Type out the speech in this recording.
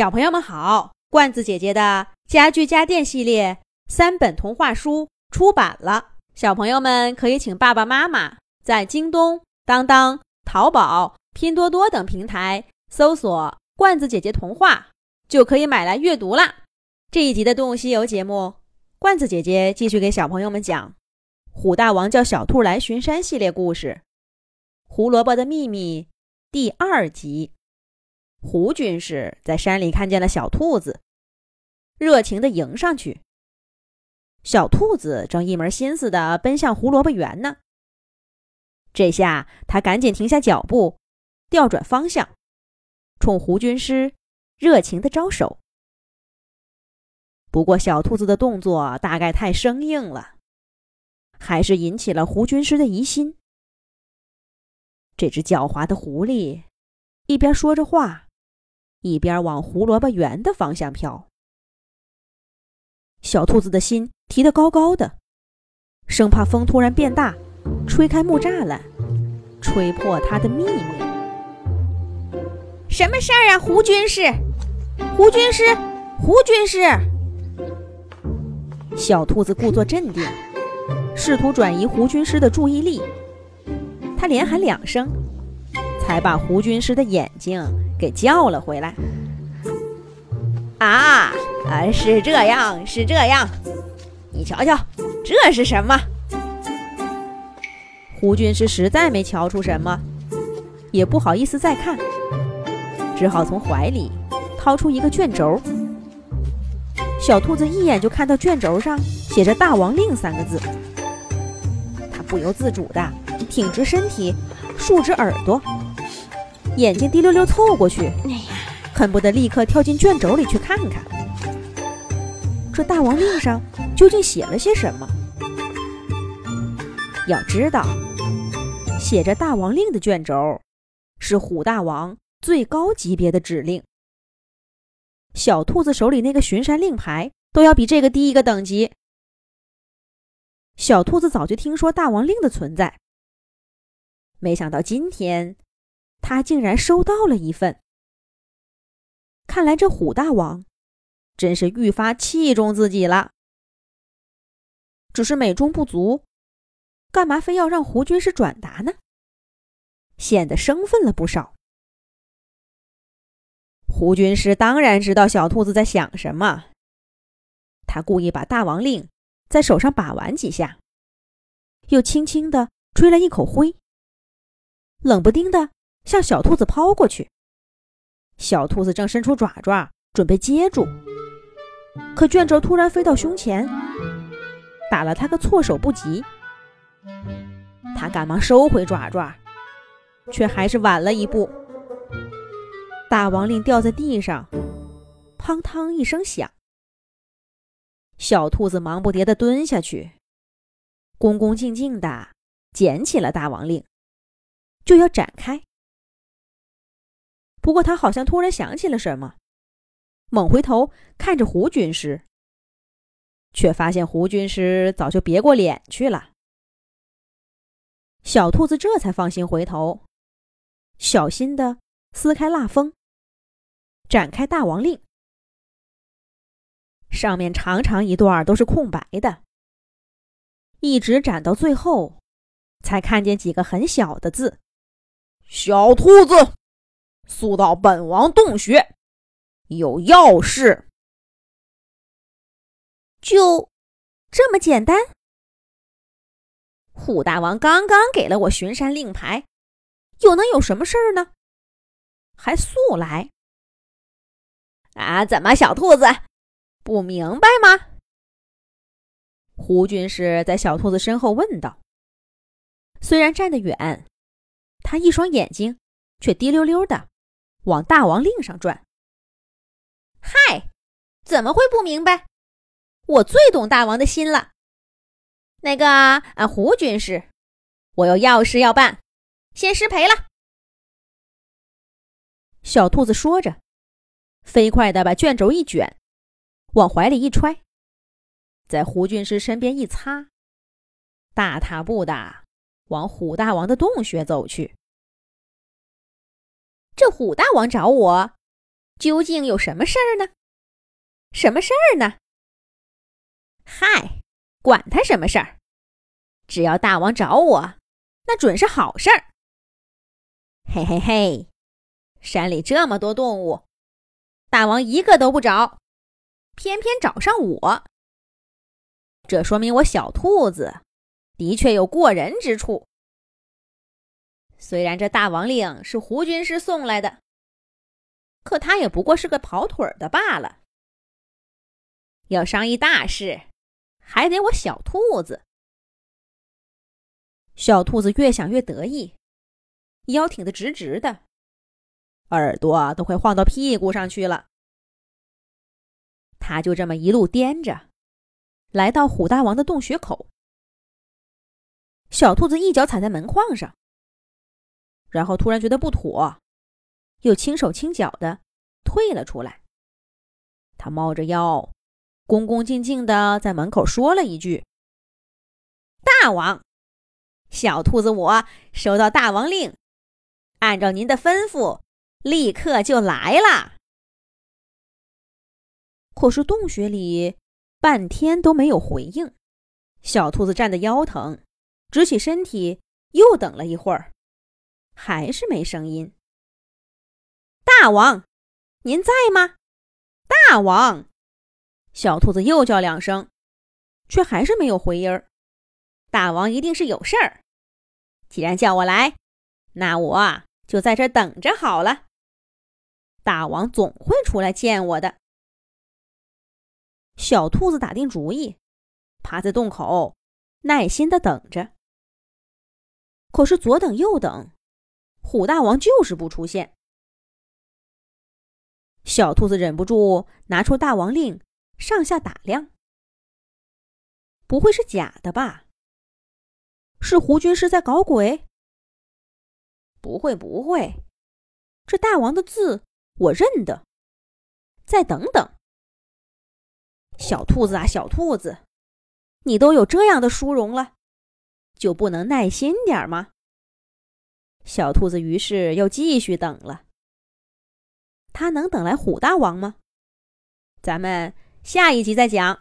小朋友们好，罐子姐姐的家具家电系列三本童话书出版了，小朋友们可以请爸爸妈妈在京东、当当、淘宝、拼多多等平台搜索“罐子姐姐童话”，就可以买来阅读啦。这一集的《动物西游》节目，罐子姐姐继续给小朋友们讲《虎大王叫小兔来巡山》系列故事，《胡萝卜的秘密》第二集。胡军师在山里看见了小兔子，热情地迎上去。小兔子正一门心思地奔向胡萝卜园呢。这下他赶紧停下脚步，调转方向，冲胡军师热情地招手。不过，小兔子的动作大概太生硬了，还是引起了胡军师的疑心。这只狡猾的狐狸一边说着话。一边往胡萝卜园的方向飘，小兔子的心提得高高的，生怕风突然变大，吹开木栅栏，吹破它的秘密。什么事儿啊，胡军师？胡军师，胡军师！小兔子故作镇定，试图转移胡军师的注意力。他连喊两声，才把胡军师的眼睛。给叫了回来。啊，啊，是这样，是这样。你瞧瞧，这是什么？胡军师实在没瞧出什么，也不好意思再看，只好从怀里掏出一个卷轴。小兔子一眼就看到卷轴上写着“大王令”三个字，它不由自主的挺直身体，竖直耳朵。眼睛滴溜溜凑过去，恨不得立刻跳进卷轴里去看看，这大王令上究竟写了些什么？要知道，写着大王令的卷轴是虎大王最高级别的指令。小兔子手里那个巡山令牌都要比这个低一个等级。小兔子早就听说大王令的存在，没想到今天。他竟然收到了一份，看来这虎大王真是愈发器重自己了。只是美中不足，干嘛非要让胡军师转达呢？显得生分了不少。胡军师当然知道小兔子在想什么，他故意把大王令在手上把玩几下，又轻轻的吹了一口灰，冷不丁的。向小兔子抛过去，小兔子正伸出爪爪准备接住，可卷轴突然飞到胸前，打了他个措手不及。他赶忙收回爪爪，却还是晚了一步。大王令掉在地上，砰嘡一声响。小兔子忙不迭地蹲下去，恭恭敬敬地捡起了大王令，就要展开。不过他好像突然想起了什么，猛回头看着胡军师，却发现胡军师早就别过脸去了。小兔子这才放心回头，小心的撕开蜡封，展开大王令，上面长长一段都是空白的，一直展到最后，才看见几个很小的字：“小兔子。”速到本王洞穴，有要事。就这么简单？虎大王刚刚给了我巡山令牌，又能有什么事儿呢？还速来？啊，怎么小兔子不明白吗？胡军师在小兔子身后问道。虽然站得远，他一双眼睛却滴溜溜的。往大王令上转。嗨，怎么会不明白？我最懂大王的心了。那个啊，胡军师，我有要事要办，先失陪了。小兔子说着，飞快的把卷轴一卷，往怀里一揣，在胡军师身边一擦，大踏步的往虎大王的洞穴走去。这虎大王找我，究竟有什么事儿呢？什么事儿呢？嗨，管他什么事儿，只要大王找我，那准是好事儿。嘿嘿嘿，山里这么多动物，大王一个都不找，偏偏找上我。这说明我小兔子的确有过人之处。虽然这大王令是胡军师送来的，可他也不过是个跑腿儿的罢了。要商议大事，还得我小兔子。小兔子越想越得意，腰挺得直直的，耳朵都快晃到屁股上去了。他就这么一路颠着。来到虎大王的洞穴口，小兔子一脚踩在门框上，然后突然觉得不妥，又轻手轻脚的退了出来。他猫着腰，恭恭敬敬的在门口说了一句：“大王，小兔子我收到大王令，按照您的吩咐，立刻就来了。”可是洞穴里……半天都没有回应，小兔子站得腰疼，直起身体，又等了一会儿，还是没声音。大王，您在吗？大王，小兔子又叫两声，却还是没有回音儿。大王一定是有事儿，既然叫我来，那我就在这等着好了。大王总会出来见我的。小兔子打定主意，趴在洞口，耐心的等着。可是左等右等，虎大王就是不出现。小兔子忍不住拿出大王令，上下打量。不会是假的吧？是胡军师在搞鬼？不会不会，这大王的字我认得。再等等。小兔子啊，小兔子，你都有这样的殊荣了，就不能耐心点吗？小兔子于是又继续等了。他能等来虎大王吗？咱们下一集再讲。